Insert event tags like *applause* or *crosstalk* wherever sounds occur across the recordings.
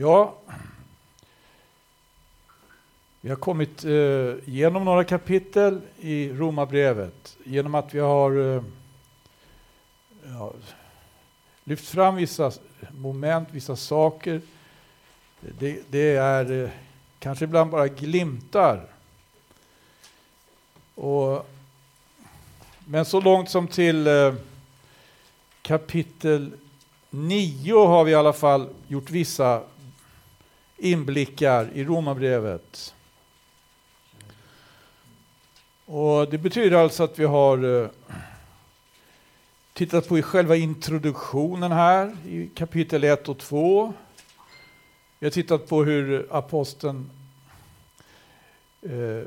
Ja, vi har kommit eh, igenom några kapitel i Romarbrevet genom att vi har eh, ja, lyft fram vissa moment, vissa saker. Det, det är eh, kanske ibland bara glimtar. Och, men så långt som till eh, kapitel 9 har vi i alla fall gjort vissa inblickar i Romarbrevet. Och det betyder alltså att vi har eh, tittat på i själva introduktionen här i kapitel 1 och 2. Vi har tittat på hur aposteln eh,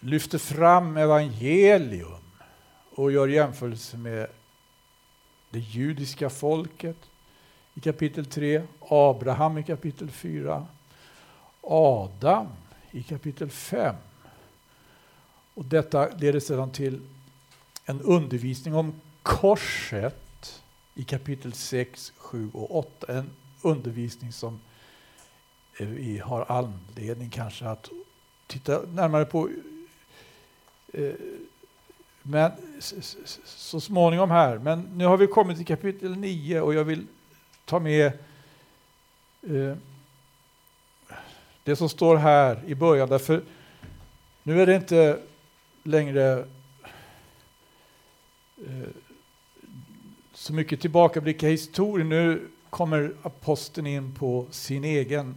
lyfter fram evangelium och gör jämförelse med det judiska folket i kapitel 3, Abraham i kapitel 4, Adam i kapitel 5. Och detta leder sedan till en undervisning om korset i kapitel 6, 7 och 8. En undervisning som eh, vi har anledning kanske att titta närmare på eh, men så småningom här. Men nu har vi kommit till kapitel 9 och jag vill ta med eh, det som står här i början. Därför nu är det inte längre eh, så mycket tillbakablicka historien. Nu kommer aposteln in på sin egen,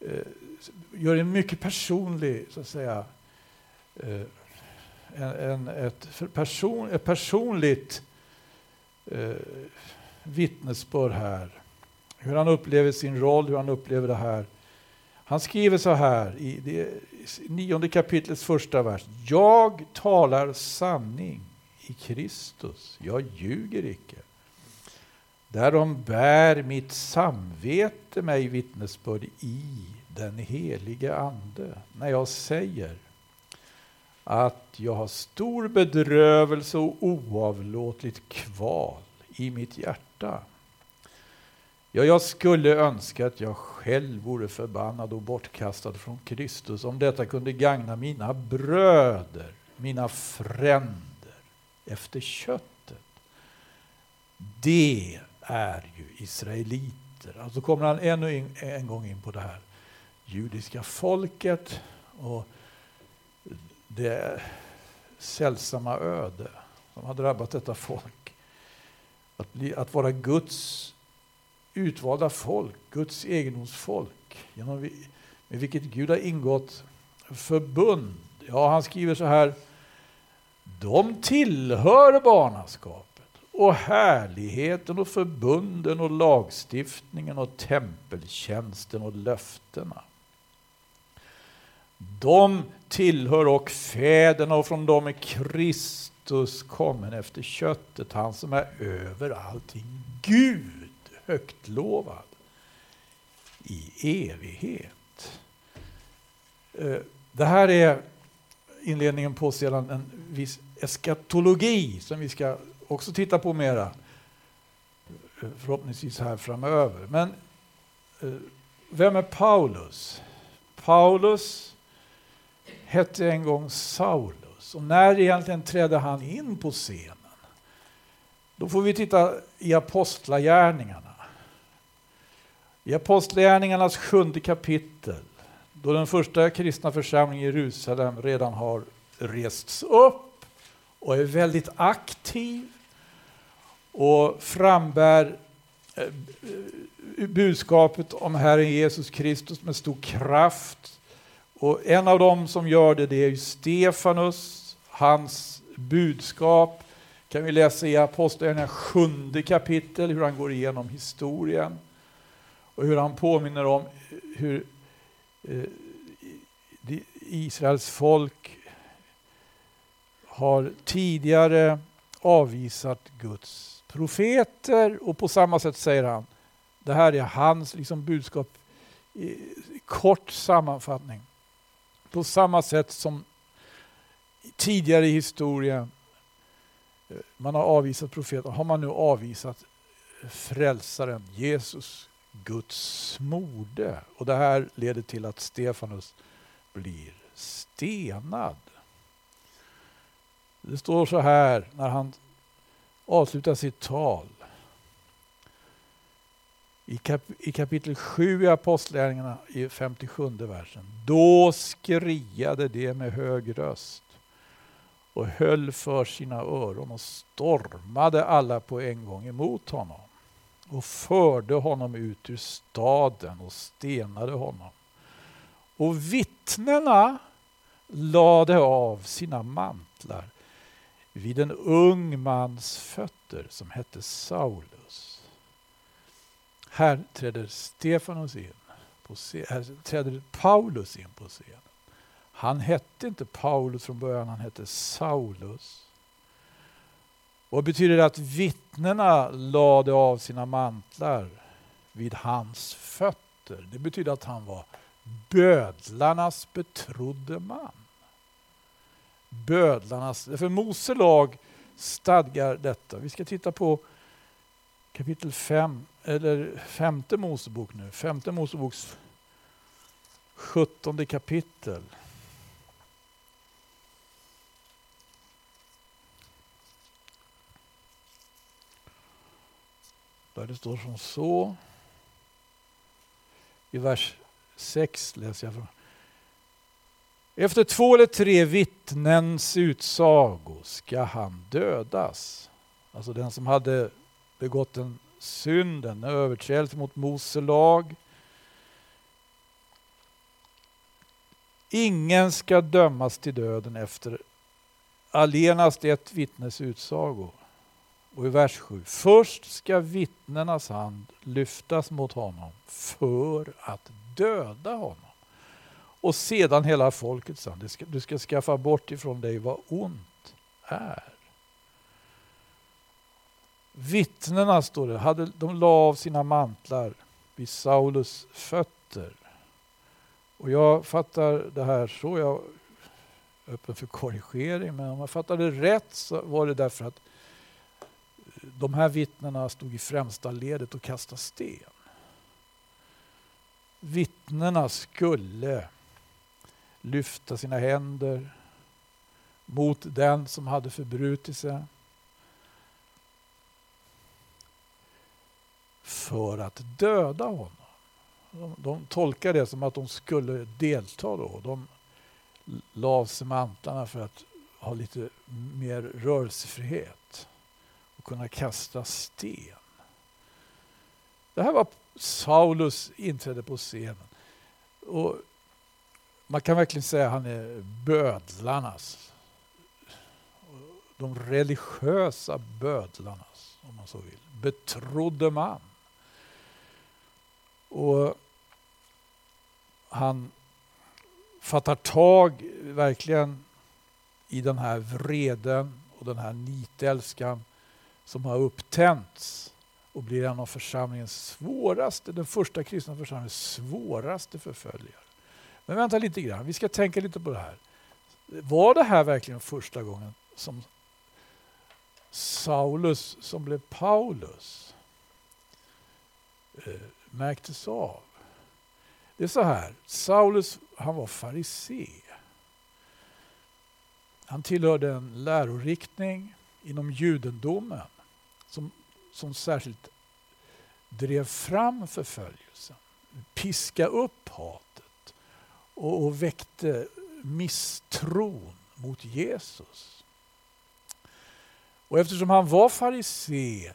eh, gör en mycket personlig, så att säga, eh, en, en, ett, person, ett personligt eh, vittnesbörd här. Hur han upplever sin roll, hur han upplever det här. Han skriver så här i det nionde kapitlets första vers. Jag talar sanning i Kristus, jag ljuger icke. Därom bär mitt samvete mig vittnesbörd i den helige Ande, när jag säger att jag har stor bedrövelse och oavlåtligt kval i mitt hjärta. Ja, jag skulle önska att jag själv vore förbannad och bortkastad från Kristus om detta kunde gagna mina bröder, mina fränder efter köttet. Det är ju israeliter. Alltså kommer han ännu en gång in på det här judiska folket och det sällsamma öde som har drabbat detta folk. Att, bli, att vara Guds utvalda folk, Guds egendomsfolk, genom, med vilket Gud har ingått förbund. Ja, han skriver så här. De tillhör barnaskapet och härligheten och förbunden och lagstiftningen och tempeltjänsten och löftena. De tillhör och fäderna och från dem är Kristus kommen efter köttet, han som är över allting. Gud högt lovad i evighet. Eh, det här är inledningen på sedan en viss eskatologi som vi ska också titta på mera eh, förhoppningsvis här framöver. Men eh, vem är Paulus? Paulus hette en gång Saulus. Så när egentligen trädde han in på scenen? Då får vi titta i Apostlagärningarna. I Apostlagärningarnas sjunde kapitel, då den första kristna församlingen i Jerusalem redan har rests upp och är väldigt aktiv och frambär eh, budskapet om Herren Jesus Kristus med stor kraft och en av dem som gör det, det är Stefanus. Hans budskap kan vi läsa i Apostlagärningarna sjunde kapitel, hur han går igenom historien och hur han påminner om hur eh, Israels folk har tidigare avvisat Guds profeter och på samma sätt säger han, det här är hans liksom budskap i kort sammanfattning. På samma sätt som tidigare i historien eh, man har avvisat profeten, har man nu avvisat frälsaren Jesus, Guds mode. Och det här leder till att Stefanus blir stenad. Det står så här när han avslutar sitt tal. I, kap I kapitel 7 i Apostlagärningarna i 57 versen. Då skriade de med hög röst och höll för sina öron och stormade alla på en gång emot honom och förde honom ut ur staden och stenade honom. Och vittnena lade av sina mantlar vid en ung mans fötter som hette Saulus. Här träder Stefanos in, på här träder Paulus in på scenen. Han hette inte Paulus från början, han hette Saulus. Vad betyder det att vittnena lade av sina mantlar vid hans fötter? Det betyder att han var bödlarnas betrodde man. Bödlarnas, för Mose lag stadgar detta. Vi ska titta på kapitel 5, eller femte Mosebok nu. Femte Moseboks sjuttonde kapitel. Där det står som så. I vers 6 läser jag från. Efter två eller tre vittnens utsago ska han dödas. Alltså den som hade begått en synd, en överträdelse mot Mose lag. Ingen ska dömas till döden efter allenast ett vittnes utsago. Och i vers 7. Först ska vittnenas hand lyftas mot honom för att döda honom. Och sedan hela folket sa, du ska, du ska skaffa bort ifrån dig vad ont är. Vittnena, står det, hade, de la av sina mantlar vid Saulus fötter. Och jag fattar det här så, jag är öppen för korrigering, men om jag fattar det rätt så var det därför att de här vittnena stod i främsta ledet och kastade sten. Vittnena skulle lyfta sina händer mot den som hade förbrutit sig. För att döda honom. De, de tolkar det som att de skulle delta då. De la av sig mantlarna för att ha lite mer rörelsefrihet och kunna kasta sten. Det här var Saulus inträde på scenen. Och man kan verkligen säga att han är bödlarnas, de religiösa bödlarnas, om man så vill, betrodde man. Och han fattar tag verkligen i den här vreden och den här nitälskan som har upptänts och blir en av församlingens svåraste, den första kristna församlingens svåraste förföljare. Men vänta lite grann, vi ska tänka lite på det här. Var det här verkligen första gången som Saulus, som blev Paulus, eh, märktes av? Det är så här, Saulus han var farisé. Han tillhörde en läroriktning inom judendomen som, som särskilt drev fram förföljelsen, piska upp hatet och, och väckte misstron mot Jesus. Och eftersom han var farisé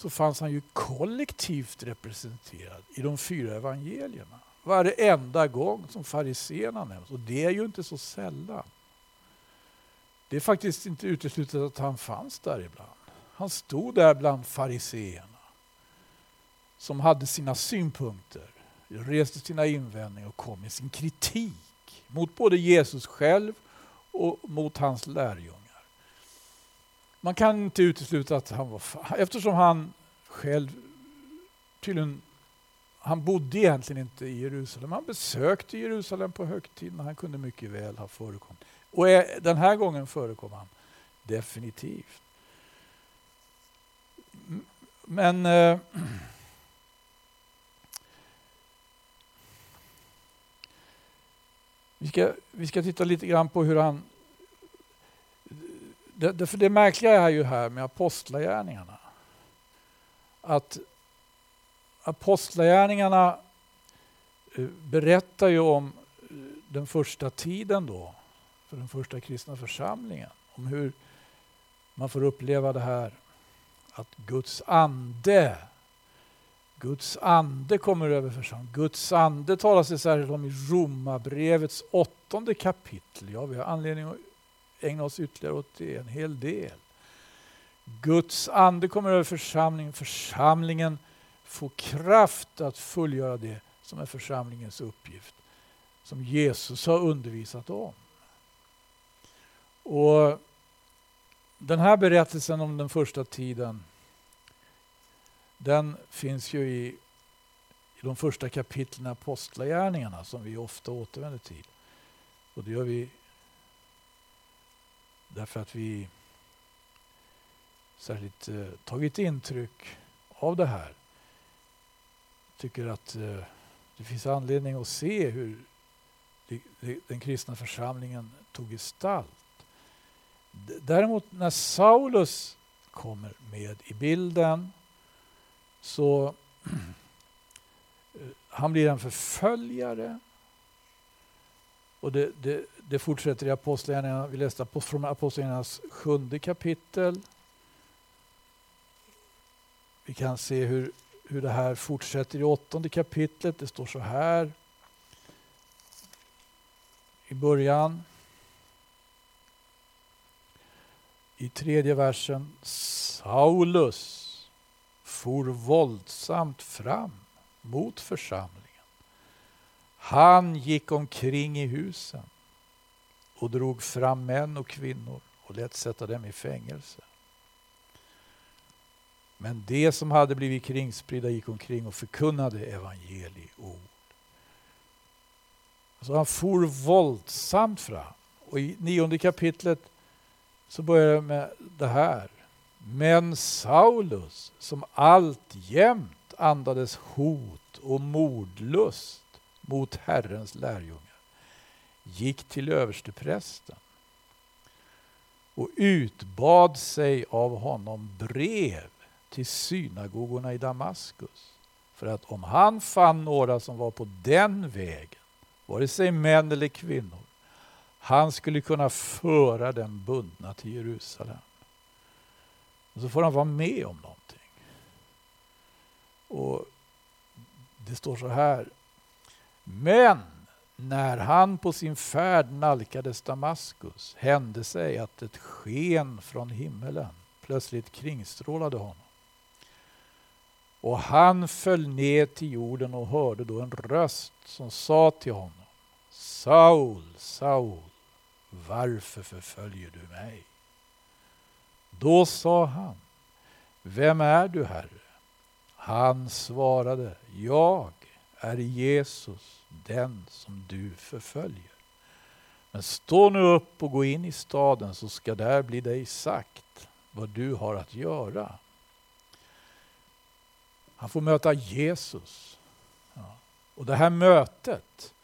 så fanns han ju kollektivt representerad i de fyra evangelierna. Varenda gång som fariséerna nämns, och det är ju inte så sällan. Det är faktiskt inte uteslutet att han fanns där ibland. Han stod där bland fariseerna som hade sina synpunkter, reste sina invändningar och kom med sin kritik mot både Jesus själv och mot hans lärjungar. Man kan inte utesluta att han var far, eftersom han själv tydligen han bodde egentligen inte i Jerusalem. Han besökte Jerusalem på högtiden. Han kunde mycket väl ha förekommit. Och den här gången förekom han definitivt. Men eh, *clears throat* vi, ska, vi ska titta lite grann på hur han det, det, för det märkliga är ju här med apostlagärningarna att apostlagärningarna eh, berättar ju om eh, den första tiden då, för den första kristna församlingen. Om hur man får uppleva det här att Guds ande Guds ande kommer över församlingen. Guds ande talas det särskilt om i Romarbrevets åttonde kapitel. Ja, vi har anledning att ägna oss ytterligare åt det, en hel del. Guds ande kommer över församlingen. Församlingen får kraft att fullgöra det som är församlingens uppgift. Som Jesus har undervisat om. Och Den här berättelsen om den första tiden den finns ju i, i de första kapitlen i Apostlagärningarna som vi ofta återvänder till. Och det gör vi därför att vi särskilt eh, tagit intryck av det här. Tycker att eh, det finns anledning att se hur det, det, den kristna församlingen tog gestalt. Däremot när Saulus kommer med i bilden så *clears throat* eh, han blir en förföljare. Och det, det, det fortsätter i Apostlagärningarna. Vi läste från Apostlagärningarnas sjunde kapitel. Vi kan se hur, hur det här fortsätter i åttonde kapitlet. Det står så här i början. I tredje versen. Saulus for våldsamt fram mot församlingen. Han gick omkring i husen och drog fram män och kvinnor och lät sätta dem i fängelse. Men de som hade blivit kringspridda gick omkring och förkunnade evangelieord. Så han for våldsamt fram. Och i nionde kapitlet så börjar det med det här. Men Saulus, som alltjämt andades hot och mordlust mot Herrens lärjungar, gick till översteprästen och utbad sig av honom brev till synagogorna i Damaskus för att om han fann några som var på den vägen, vare sig män eller kvinnor, han skulle kunna föra dem bundna till Jerusalem. Och så får han vara med om någonting. Och Det står så här. Men när han på sin färd nalkades Damaskus hände sig att ett sken från himmelen plötsligt kringstrålade honom. Och han föll ner till jorden och hörde då en röst som sa till honom Saul, Saul, varför förföljer du mig? Då sa han, Vem är du, Herre? Han svarade, Jag är Jesus, den som du förföljer. Men stå nu upp och gå in i staden så ska där bli dig sagt vad du har att göra. Han får möta Jesus. Ja. Och det här mötet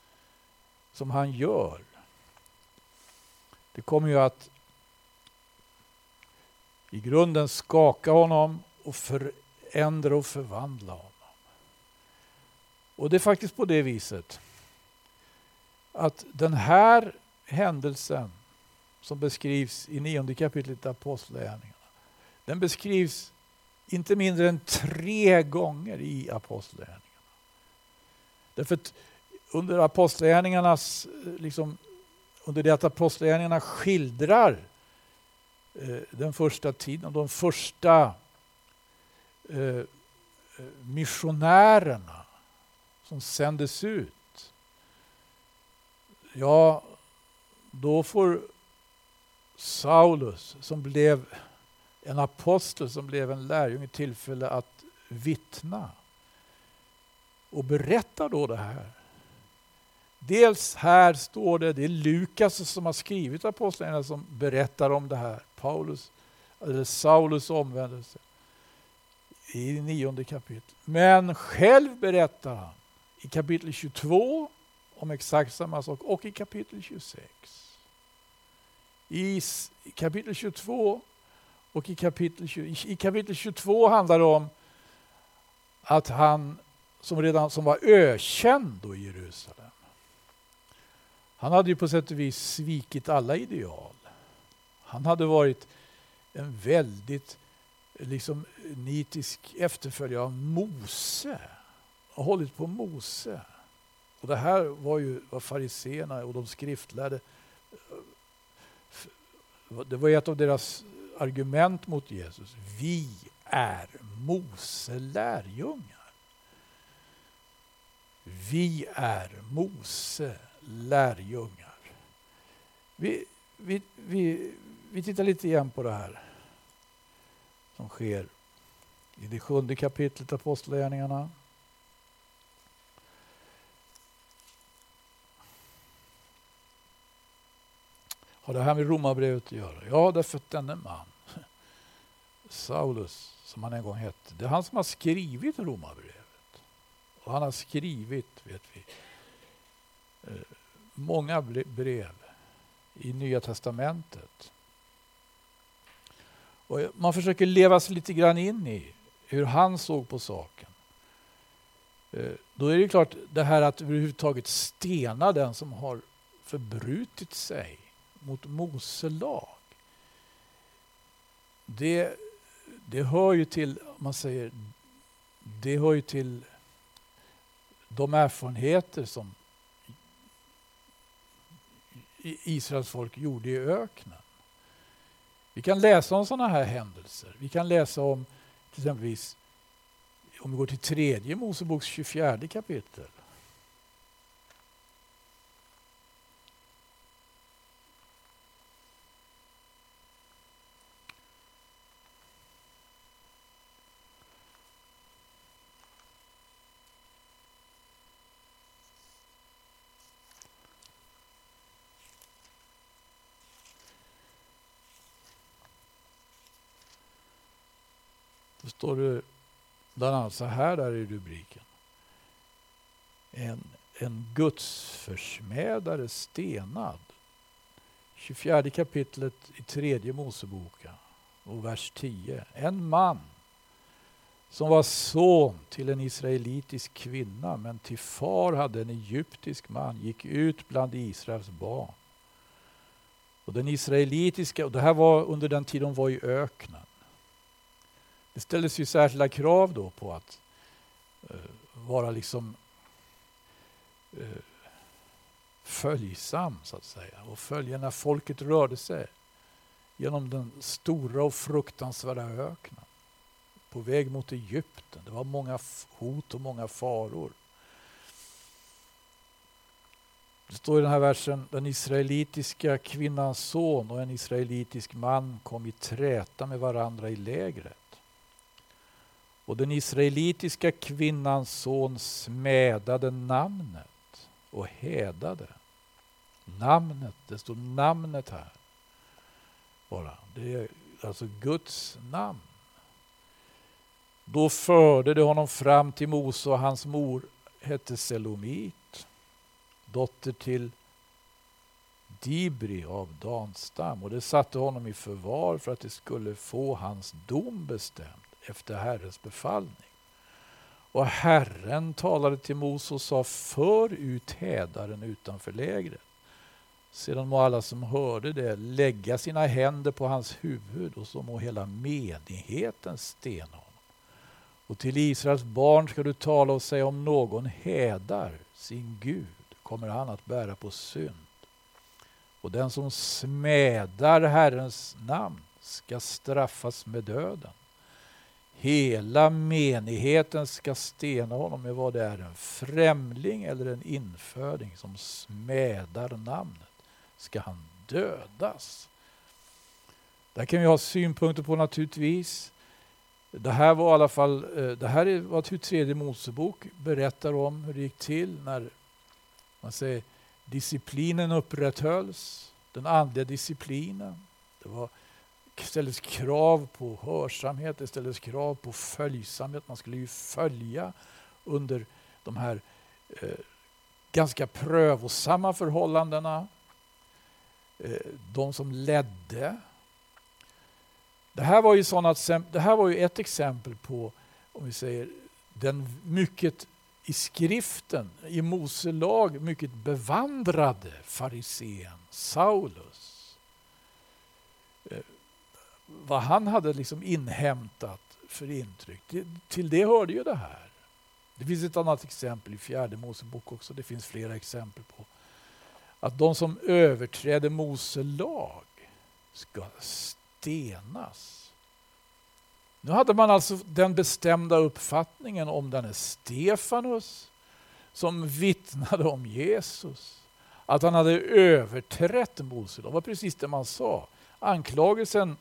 som han gör, det kommer ju att i grunden skaka honom och förändra och förvandla honom. Och det är faktiskt på det viset att den här händelsen som beskrivs i nionde kapitlet i Apostlagärningarna, den beskrivs inte mindre än tre gånger i Apostlagärningarna. Därför att under Apostlagärningarnas, eh, liksom, under det att Apostlagärningarna skildrar Eh, den första tiden, de första eh, eh missionärerna som sändes ut. Ja, då får Saulus, som blev en apostel, som blev en lärjunge, tillfälle att vittna. Och berätta då det här. Dels här står det, det är Lukas som har skrivit Apostlagärningarna som berättar om det här. Paulus, eller Saulus omvändelse i nionde kapitlet. Men själv berättar han i kapitel 22 om exakt samma sak och i kapitel 26. I kapitel 22 och i kapitel, 20, i kapitel 22 handlar det om att han som redan som var ökänd då i Jerusalem. Han hade ju på sätt och vis svikit alla ideal. Han hade varit en väldigt liksom, nitisk efterföljare av Mose och hållit på Mose. Och det här var ju vad fariseerna och de skriftlärde eh, det var ett av deras argument mot Jesus. Vi är Mose lärjungar. Vi är Mose lärjungar. Vi, vi, vi, vi tittar lite igen på det här som sker i det sjunde kapitlet Apostlagärningarna. Har det här med romabrevet att göra? Ja, därför att denne man, Saulus, som han en gång hette, det är han som har skrivit romabrevet. Och han har skrivit, vet vi, eh, många brev i Nya Testamentet. Och man försöker leva sig lite grann in i hur han såg på saken. Eh, då är det klart, det här att överhuvudtaget stena den som har förbrutit sig mot Mose lag. Det, det hör ju till, man säger, det hör ju till de erfarenheter som Israels folk gjorde i öknen. Vi kan läsa om sådana här händelser. Vi kan läsa om till exempelvis om vi går till tredje Moseboks 24 kapitel. Står det bland annat så här där i rubriken. En, en gudsförsmädare stenad. 24 kapitlet i tredje Moseboken och vers 10. En man som var son till en israelitisk kvinna men till far hade en egyptisk man gick ut bland Israels barn. Och den israelitiska, och det här var under den tid de var i öknen. Det ställdes ju särskilda krav då på att eh, vara liksom eh, följsam så att säga och följa när folket rörde sig genom den stora och fruktansvärda öknen på väg mot Egypten. Det var många hot och många faror. Det står i den här versen, den israelitiska kvinnans son och en israelitisk man kom i träta med varandra i lägret. Och den israelitiska kvinnans son smädade namnet och hädade. Namnet, det står namnet här. Bara. Det är alltså Guds namn. Då förde de honom fram till Mose och hans mor hette Selomit, dotter till Dibri av Danstam. Och det satte honom i förvar för att det skulle få hans dom bestämd efter Herrens befallning. Och Herren talade till Mose och sa, för ut hädaren utanför lägret. Sedan må alla som hörde det lägga sina händer på hans huvud och så må hela menigheten stena honom. Och till Israels barn ska du tala och säga om någon hädar sin Gud kommer han att bära på synd. Och den som smädar Herrens namn ska straffas med döden. Hela menigheten ska stena honom med vad det är, en främling eller en inföding som smädar namnet. Ska han dödas? Där kan vi ha synpunkter på naturligtvis. Det här var i alla fall, eh, det här är vad tredje Mosebok berättar om hur det gick till när man säger, disciplinen upprätthölls, den andliga disciplinen. Det var ställdes krav på hörsamhet, det ställdes krav på följsamhet. Man skulle ju följa under de här eh, ganska prövosamma förhållandena. Eh, de som ledde. Det här var ju, såna, det här var ju ett exempel på, om vi säger, den mycket i skriften, i Mose lag, mycket bevandrade farisén Saulus. Vad han hade liksom inhämtat för intryck, till det hörde ju det här. Det finns ett annat exempel i fjärde Mosebok också, det finns flera exempel på att de som överträder Mose lag ska stenas. Nu hade man alltså den bestämda uppfattningen om denne Stefanus som vittnade om Jesus. Att han hade överträtt Mose lag. Det var precis det man sa. Anklagelsen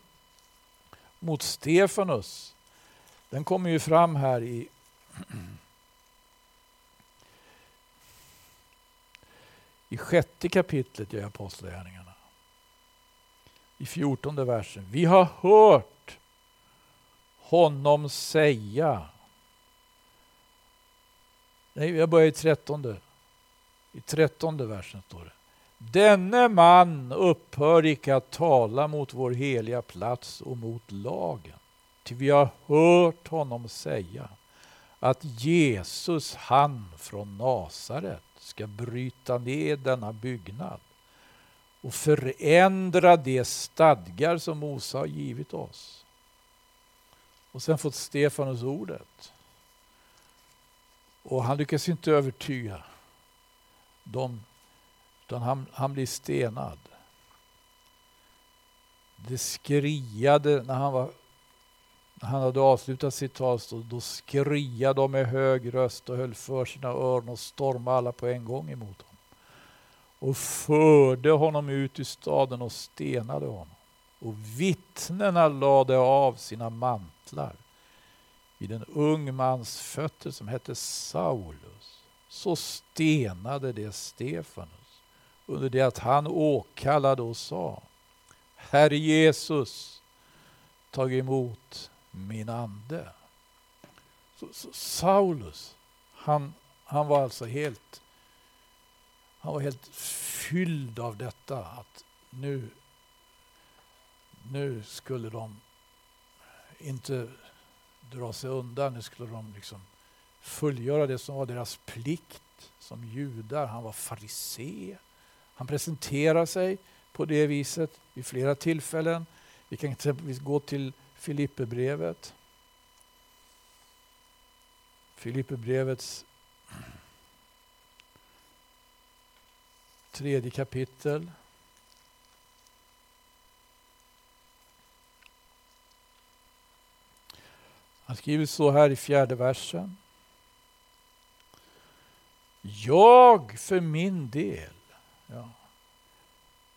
mot Stefanus den kommer ju fram här i *clears throat* i sjätte kapitlet i Apostlagärningarna. I fjortonde versen. Vi har hört honom säga. Nej, jag börjar i trettonde. I trettonde versen står det. Denne man upphör icke att tala mot vår heliga plats och mot lagen. Ty vi har hört honom säga att Jesus, han från Nasaret, ska bryta ner denna byggnad och förändra de stadgar som Mose har givit oss. Och sen fått Stefanus ordet. Och han lyckas inte övertyga dem, utan han, han blir stenad. Det skriade när han var när han hade avslutat sitt tal så då skriade de med hög röst och höll för sina öron och stormade alla på en gång emot honom. Och förde honom ut ur staden och stenade honom. Och vittnena lade av sina mantlar vid en ung mans fötter som hette Saulus. Så stenade det Stefanus under det att han åkallade och sa Herre Jesus, tag emot min ande. Så, så Saulus, han, han var alltså helt, han var helt fylld av detta att nu, nu skulle de inte dra sig undan, nu skulle de liksom fullgöra det som var deras plikt som judar. Han var farisé. Han presenterar sig på det viset vid flera tillfällen. Vi kan exempelvis gå till Filipperbrevet. Filipperbrevets tredje kapitel. Han skriver så här i fjärde versen. Jag för min del ja,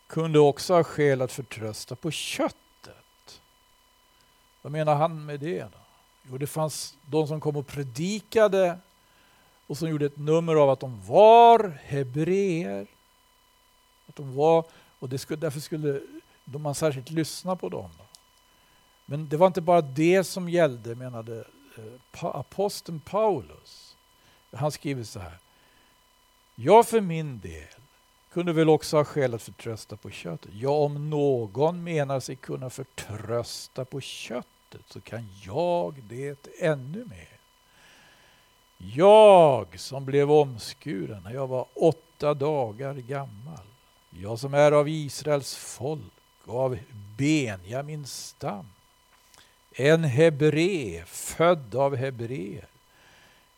kunde också ha skäl att förtrösta på köttet. vad menar han med det? Då? Jo, det fanns de som kom och predikade och som gjorde ett nummer av att de var hebreer. Att de var, och det skulle, därför skulle de man särskilt lyssna på dem. Då. Men det var inte bara det som gällde, menade eh, aposteln Paulus. Han skriver så här. Jag för min del kunde väl också ha skäl att förtrösta på köttet. Ja, om någon menar sig kunna förtrösta på köttet så kan jag det ännu mer. Jag som blev omskuren när jag var åtta dagar gammal. Jag som är av Israels folk och av Benjamins stam. En hebré, född av hebreer.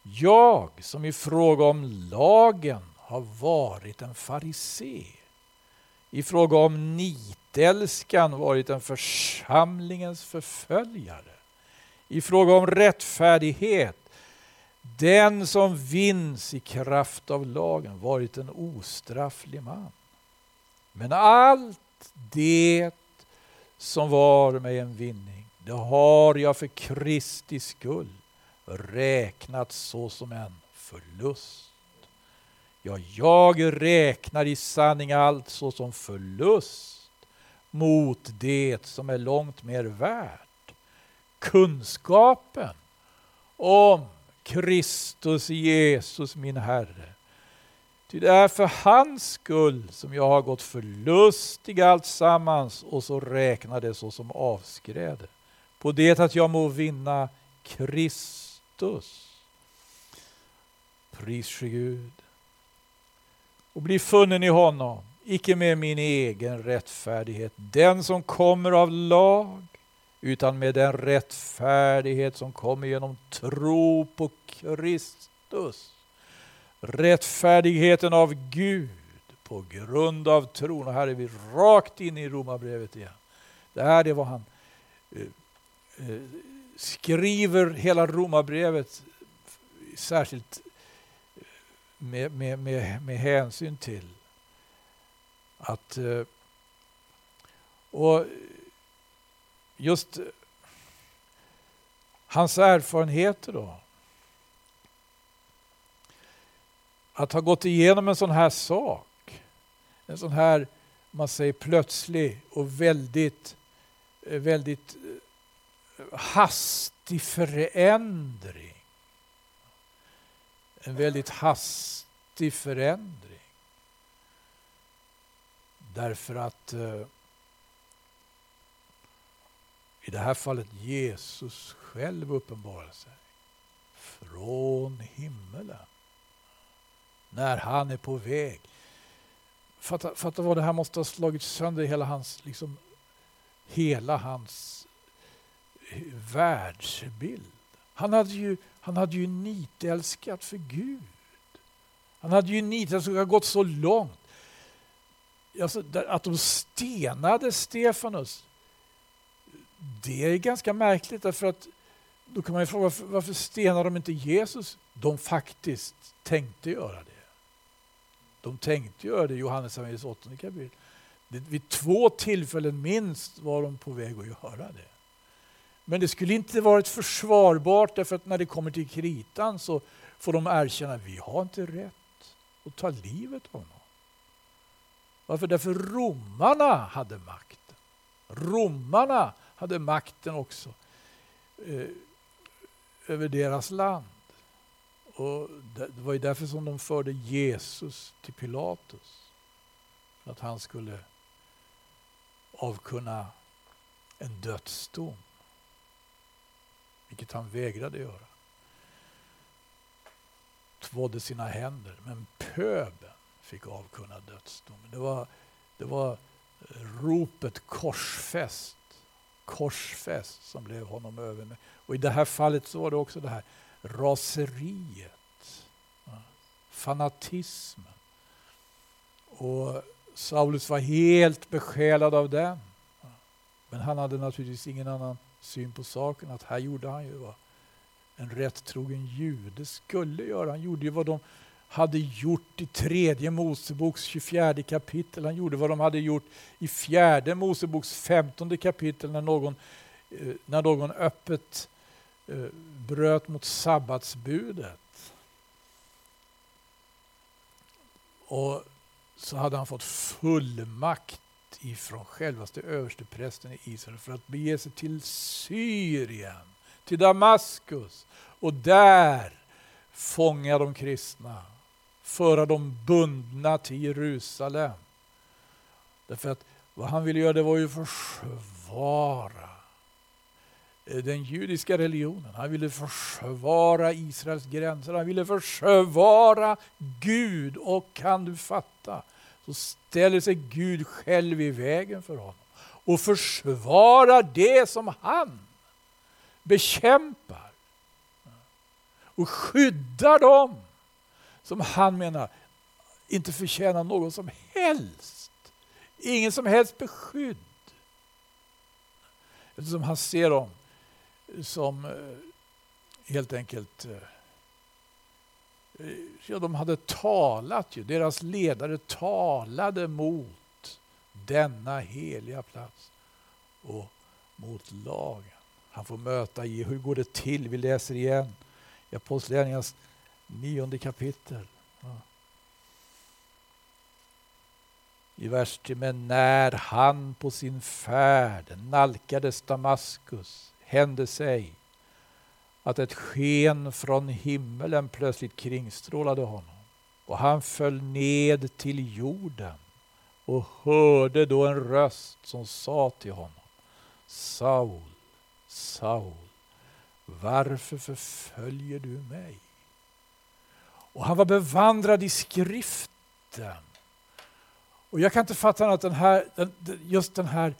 Jag som i fråga om lagen har varit en farisé. I fråga om nitälskan varit en församlingens förföljare. I fråga om rättfärdighet den som vinns i kraft av lagen varit en ostrafflig man. Men allt det som var mig en vinning, det har jag för Kristi skull räknat så som en förlust. Ja, jag räknar i sanning allt såsom förlust mot det som är långt mer värt. Kunskapen om Kristus Jesus min Herre. Ty det är för hans skull som jag har gått förlustig allt sammans och så räknar det såsom avskräde. På det att jag må vinna Kristus. Pris Gud. Och bli funnen i honom, icke med min egen rättfärdighet, den som kommer av lag, utan med den rättfärdighet som kommer genom tro på Kristus. Rättfärdigheten av Gud på grund av tron. Och här är vi rakt in i Romarbrevet igen. Det här är vad han eh, eh, skriver hela Romarbrevet särskilt med, med, med, med hänsyn till att eh, och just eh, hans erfarenheter då. Att ha gått igenom en sån här sak, en sån här man säger plötslig och väldigt, eh, väldigt hastig förändring. En väldigt hastig förändring. Därför att eh, i det här fallet Jesus själv uppenbarar sig från himmelen. När han är på väg. Fatta, fatta vad det här måste ha slagit sönder hela hans, liksom, hela hans eh, världsbild. Han hade ju, han hade ju nitälskat för Gud. Han hade ju nitälskat och gått så långt. Alltså, att de stenade Stefanus, det är ganska märkligt därför att då kan man ju fråga varför, varför stenar de inte Jesus? De faktiskt tänkte göra det. De tänkte göra det i Johannes 8 kapitel. Vid två tillfällen minst var de på väg att göra det. Men det skulle inte varit försvarbart därför att när det kommer till kritan så får de erkänna att vi har inte rätt att ta livet av någon. Varför? Därför romarna hade makten. Romarna hade makten också eh, över deras land. Och det var ju därför som de förde Jesus till Pilatus. För att han skulle avkunna en dödsdom vilket han vägrade göra. Tvådde sina händer, men pöben fick avkunna dödsdomen. Det var, det var eh, ropet korsfäst, korsfäst som blev honom över. Och i det här fallet så var det också det här raseriet, fanatismen. Och Saulus var helt besjälad av den. Men han hade naturligtvis ingen annan syn på saken att här gjorde han ju vad en rättrogen jude skulle göra. Han gjorde ju vad de hade gjort i tredje Moseboks 24 kapitel. Han gjorde vad de hade gjort i fjärde Moseboks 15 kapitel när någon, eh, när någon öppet eh, bröt mot sabbatsbudet. Och så hade han fått fullmakt ifrån självaste översteprästen i Israel för att bege sig till Syrien, till Damaskus och där fånga de kristna, föra dem bundna till Jerusalem. Därför att vad han ville göra det var ju försvara eh, den judiska religionen. Han ville försvara Israels gränser, han ville försvara Gud. Och kan du fatta? Så ställer sig Gud själv i vägen för honom och försvarar det som han bekämpar och skyddar dem som han menar inte förtjänar någon som helst, ingen som helst beskydd. Eftersom han ser dem som eh, helt enkelt eh, ja, de hade talat ju, deras ledare talade mot denna heliga plats och mot lagen. Han får möta i hur går det till? Vi läser igen i Apostlagärningarnas nionde kapitel. I vers 3, men när han på sin färd nalkades Damaskus hände sig att ett sken från himmelen plötsligt kringstrålade honom. och han föll ned till jorden och hörde då en röst som sa till honom Saul, Saul, varför förföljer du mig? Och han var bevandrad i skriften. Och jag kan inte fatta att den här, just den här,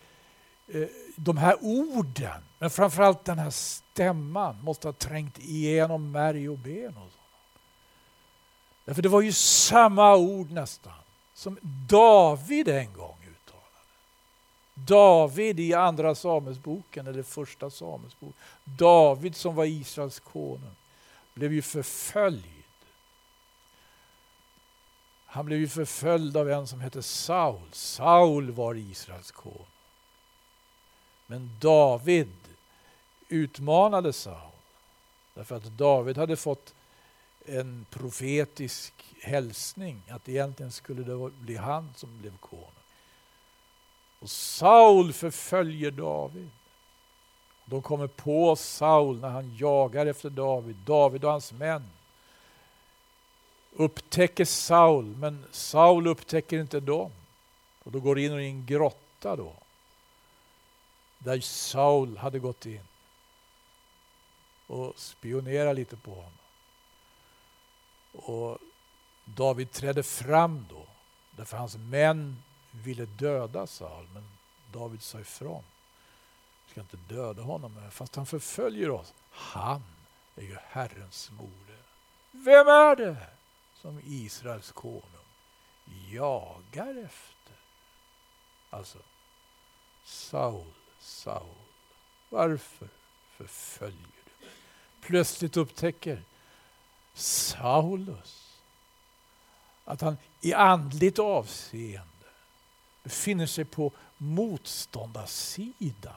Eh, de här orden, men framförallt den här stämman måste ha trängt igenom märg och ben. Och så. Därför det var ju samma ord nästan som David en gång uttalade. David i andra Samuelsboken, eller första Samuelsboken. David som var Israels konung blev ju förföljd. Han blev ju förföljd av en som hette Saul. Saul var Israels konung. Men David utmanade Saul. Därför att David hade fått en profetisk hälsning att egentligen skulle det bli han som blev konung. Och Saul förföljer David. De kommer på Saul när han jagar efter David, David och hans män. Upptäcker Saul, men Saul upptäcker inte dem. Och då går in i en grotta då. Där Saul hade gått in. Och spionerat lite på honom. Och David trädde fram då, därför hans män ville döda Saul, men David sa ifrån. Vi ska inte döda honom, fast han förföljer oss. Han är ju Herrens moder. Vem är det som Israels konung jagar efter? Alltså, Saul, Saul, varför förföljer du mig? Plötsligt upptäcker Saulus att han i andligt avseende befinner sig på motståndarsidan.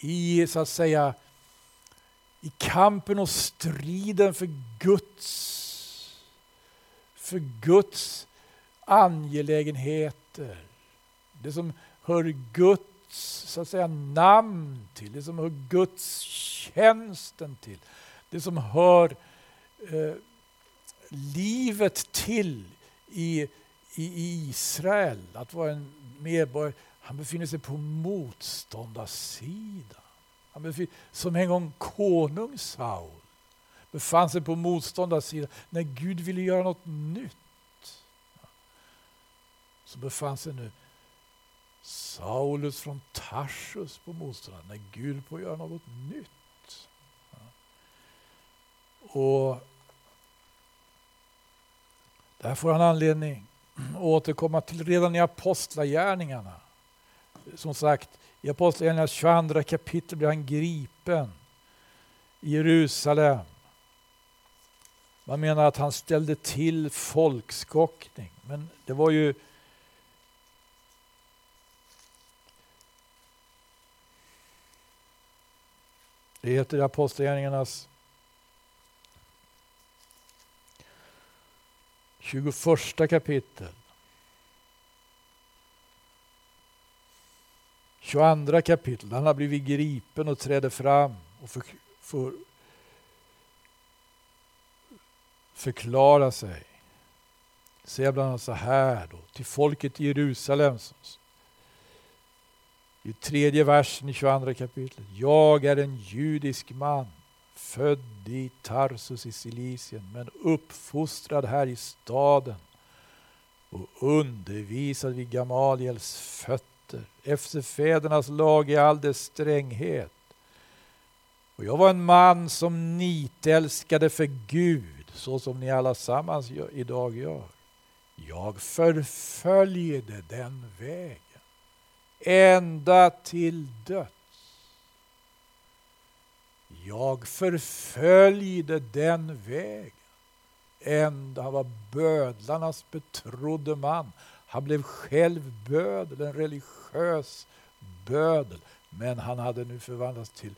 I, så att säga, i kampen och striden för Guds, för Guds angelägenheter. Det som hör Guds så att säga, namn till, det som hör Guds tjänsten till. Det som hör eh, livet till i, i Israel, att vara en medborgare. Han befinner sig på motståndarsidan. Han befinner, som en gång konung Saul befann sig på motståndarsidan när Gud ville göra något nytt. Så befann sig nu Saulus från Tarsus på motståndaren när Gud får göra något nytt. Och där får han anledning att återkomma till redan i Apostlagärningarna. Som sagt, i Apostlagärningarnas 22 kapitel blir han gripen i Jerusalem. Man menar att han ställde till folkskockning, men det var ju Det heter Apostlagärningarnas 21 kapitel. 22 kapitel. Han har blivit gripen och träder fram och för, för, förklara sig. Säger bland annat så här då, till folket i Jerusalem. I tredje versen i 22 kapitlet. Jag är en judisk man född i Tarsus i Silicien men uppfostrad här i staden och undervisad vid Gamaliels fötter efter fädernas lag i all dess stränghet. Och jag var en man som nitälskade för Gud så som ni allesammans idag gör. Jag förföljde den väg ända till döds. Jag förföljde den vägen. Ända han var bödlarnas betrodde man. Han blev själv bödel, en religiös bödel. Men han hade nu förvandlats till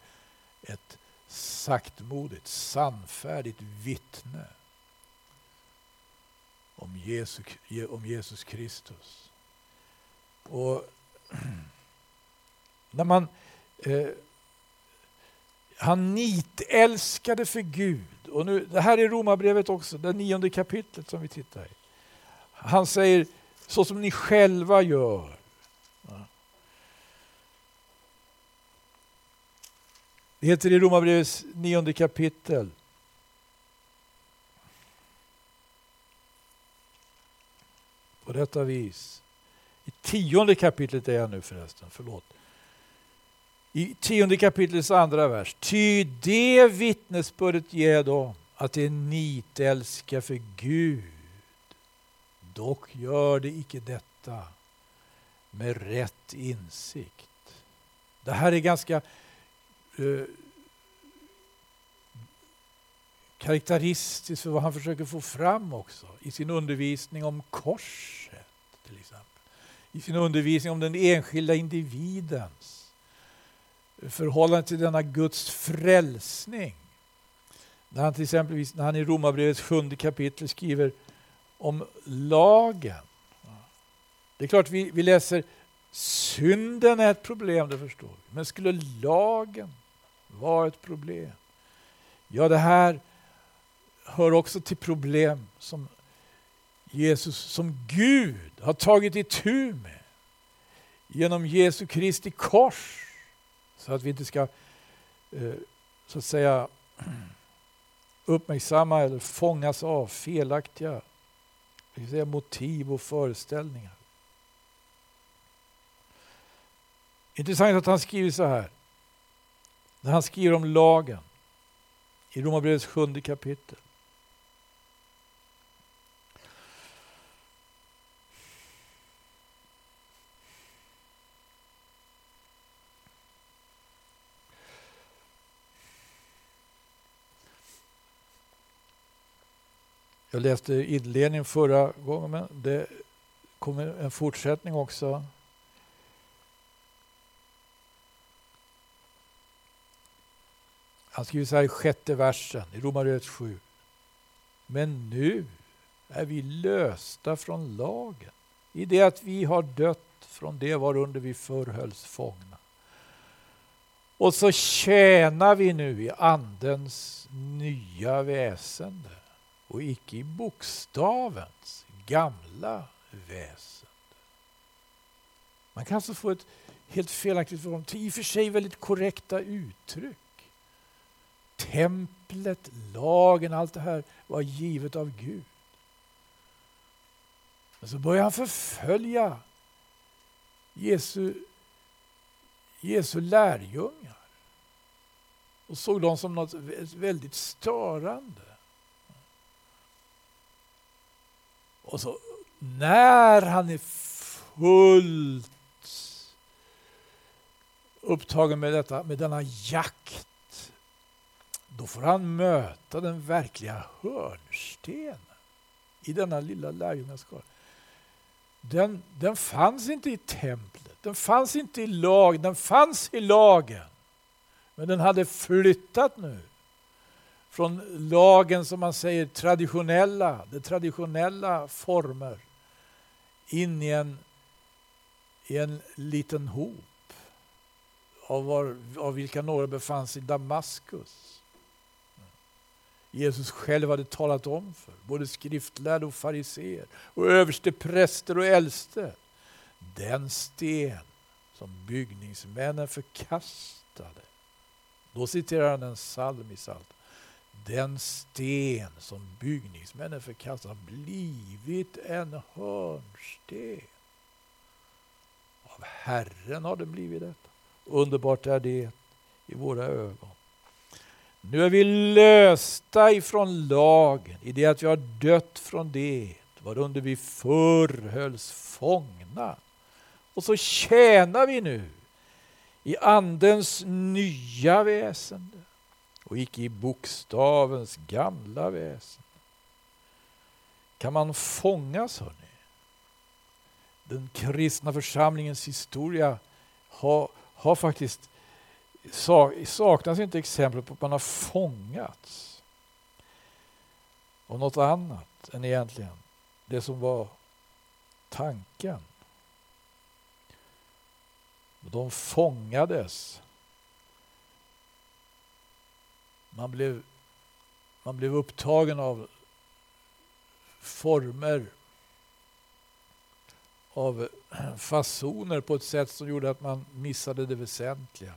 ett saktmodigt, sannfärdigt vittne om Jesus, om Jesus Kristus. Och när man eh, Han nitälskade för Gud. Och nu, det här är Romarbrevet också, det nionde kapitlet som vi tittar i. Han säger så som ni själva gör. Det heter i Romarbrevets nionde kapitel. På detta vis. I tionde kapitlet är jag nu förresten, förlåt. I tionde kapitlets andra vers. Ty det vittnesbördet ger dem att det är nitälska för Gud. Dock gör det icke detta med rätt insikt. Det här är ganska eh, karaktäristiskt för vad han försöker få fram också i sin undervisning om korset. till exempel. I sin undervisning om den enskilda individens förhållande till denna Guds frälsning. När han till exempelvis, när han i Romarbrevets sjunde kapitel skriver om lagen. Det är klart vi, vi läser synden är ett problem, det förstår vi. Men skulle lagen vara ett problem? Ja, det här hör också till problem som Jesus, som Gud har tagit itu med genom Jesu Kristi kors. Så att vi inte ska eh, så att säga *clears throat* uppmärksamma eller fångas av felaktiga säga, motiv och föreställningar. Intressant att han skriver så här. När han skriver om lagen i Romarbrevets sjunde kapitel. Jag läste inledningen förra gången, men det kommer en fortsättning också. Han skriver så här i sjätte versen i Romarbrevet 7. Men nu är vi lösta från lagen i det att vi har dött från det varunder vi förr hölls fångna. Och så tjänar vi nu i Andens nya väsende och icke i bokstavens gamla väsen. Man kan alltså få ett helt felaktigt förhållande till i och för sig väldigt korrekta uttryck. Templet, lagen, allt det här var givet av Gud. Men så börjar han förfölja Jesu, Jesu lärjungar och såg dem som något väldigt störande. Och så när han är fullt upptagen med, detta, med denna jakt, då får han möta den verkliga hörnstenen i denna lilla lärjungaskara. Den, den fanns inte i templet, den fanns inte i lagen, den fanns i lagen. Men den hade flyttat nu från lagen som man säger traditionella, de traditionella former in i en, i en liten hop av, var, av vilka några befann sig i Damaskus. Jesus själv hade talat om för både skriftlärda och fariseer och överste präster och äldste. Den sten som byggningsmännen förkastade. Då citerar han en psalm i Psaltaren den sten som byggningsmännen förkastar har blivit en hörnsten. Av Herren har den blivit detta. Underbart är det i våra ögon. Nu är vi lösta ifrån lagen i det att vi har dött från det varunder vi förr hölls fångna. Och så tjänar vi nu i Andens nya väsende och icke i bokstavens gamla väsen. Kan man fångas, hörni? Den kristna församlingens historia har, har faktiskt saknas inte exempel på att man har fångats av något annat än egentligen det som var tanken. De fångades Man blev, man blev upptagen av former, av fasoner på ett sätt som gjorde att man missade det väsentliga.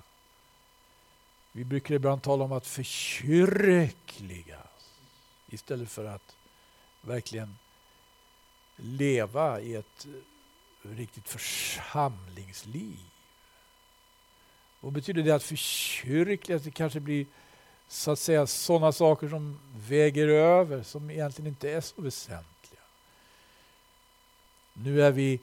Vi brukar ibland tala om att förkyrkligas istället för att verkligen leva i ett riktigt församlingsliv. Vad betyder det att förkyrkligas? Det kanske blir så att säga sådana saker som väger över, som egentligen inte är så väsentliga. Nu är vi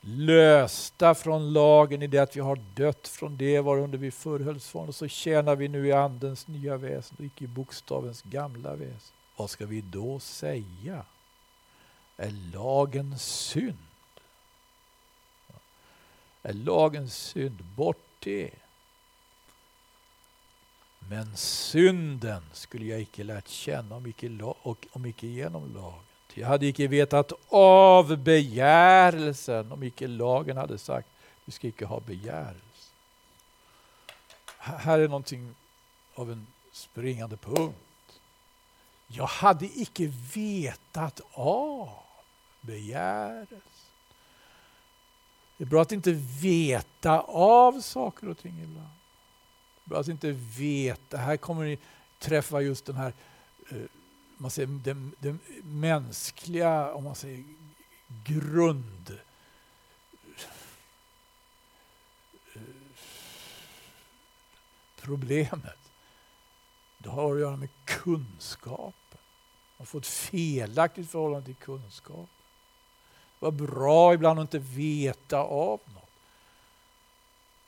lösta från lagen i det att vi har dött från det varunder vi förhölls från och så tjänar vi nu i andens nya väsen och icke i bokstavens gamla väsen. Vad ska vi då säga? Är lagen synd? Är lagen synd? Bort det. Men synden skulle jag icke lärt känna om icke, och, om icke genom lagen. Jag hade icke vetat av begärelsen om icke lagen hade sagt du ska icke ha begärelse. Här är någonting av en springande punkt. Jag hade icke vetat av begärelsen. Det är bra att inte veta av saker och ting ibland alltså inte vet, att inte veta. Här kommer ni träffa just den här eh, man säger, den, den mänskliga om man säger, grund eh, problemet. Det har att göra med kunskapen. Man får ett felaktigt förhållande till kunskap. Det var bra ibland att inte veta av något.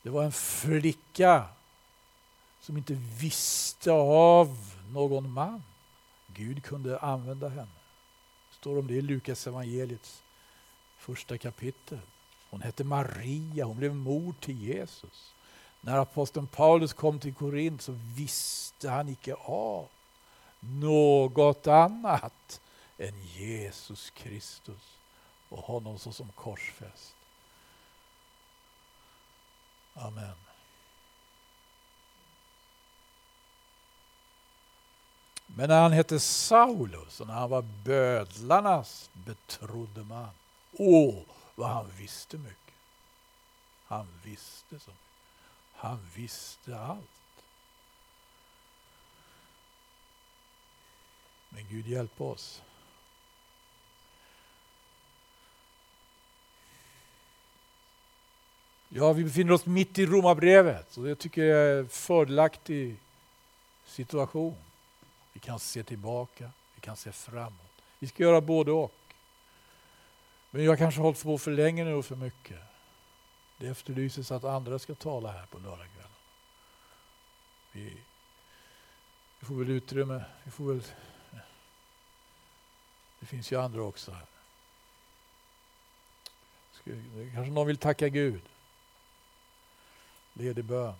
Det var en flicka som inte visste av någon man. Gud kunde använda henne. Det står om det i Lukas evangeliets första kapitel. Hon hette Maria, hon blev mor till Jesus. När aposteln Paulus kom till Korint så visste han icke av något annat än Jesus Kristus och honom såsom korsfäst. Amen. Men när han hette Saulus och när han var bödlarnas betrodde man, åh vad han visste mycket. Han visste så mycket. Han visste allt. Men Gud hjälp oss. Ja, vi befinner oss mitt i Romarbrevet, och det tycker jag är en fördelaktig situation. Vi kan se tillbaka, vi kan se framåt. Vi ska göra både och. Men jag kanske har hållit på för länge nu och för mycket. Det efterlyses att andra ska tala här på lördagskvällen. Vi, vi får väl utrymme. Vi får väl, det finns ju andra också här. Kanske någon vill tacka Gud. Ledig bön.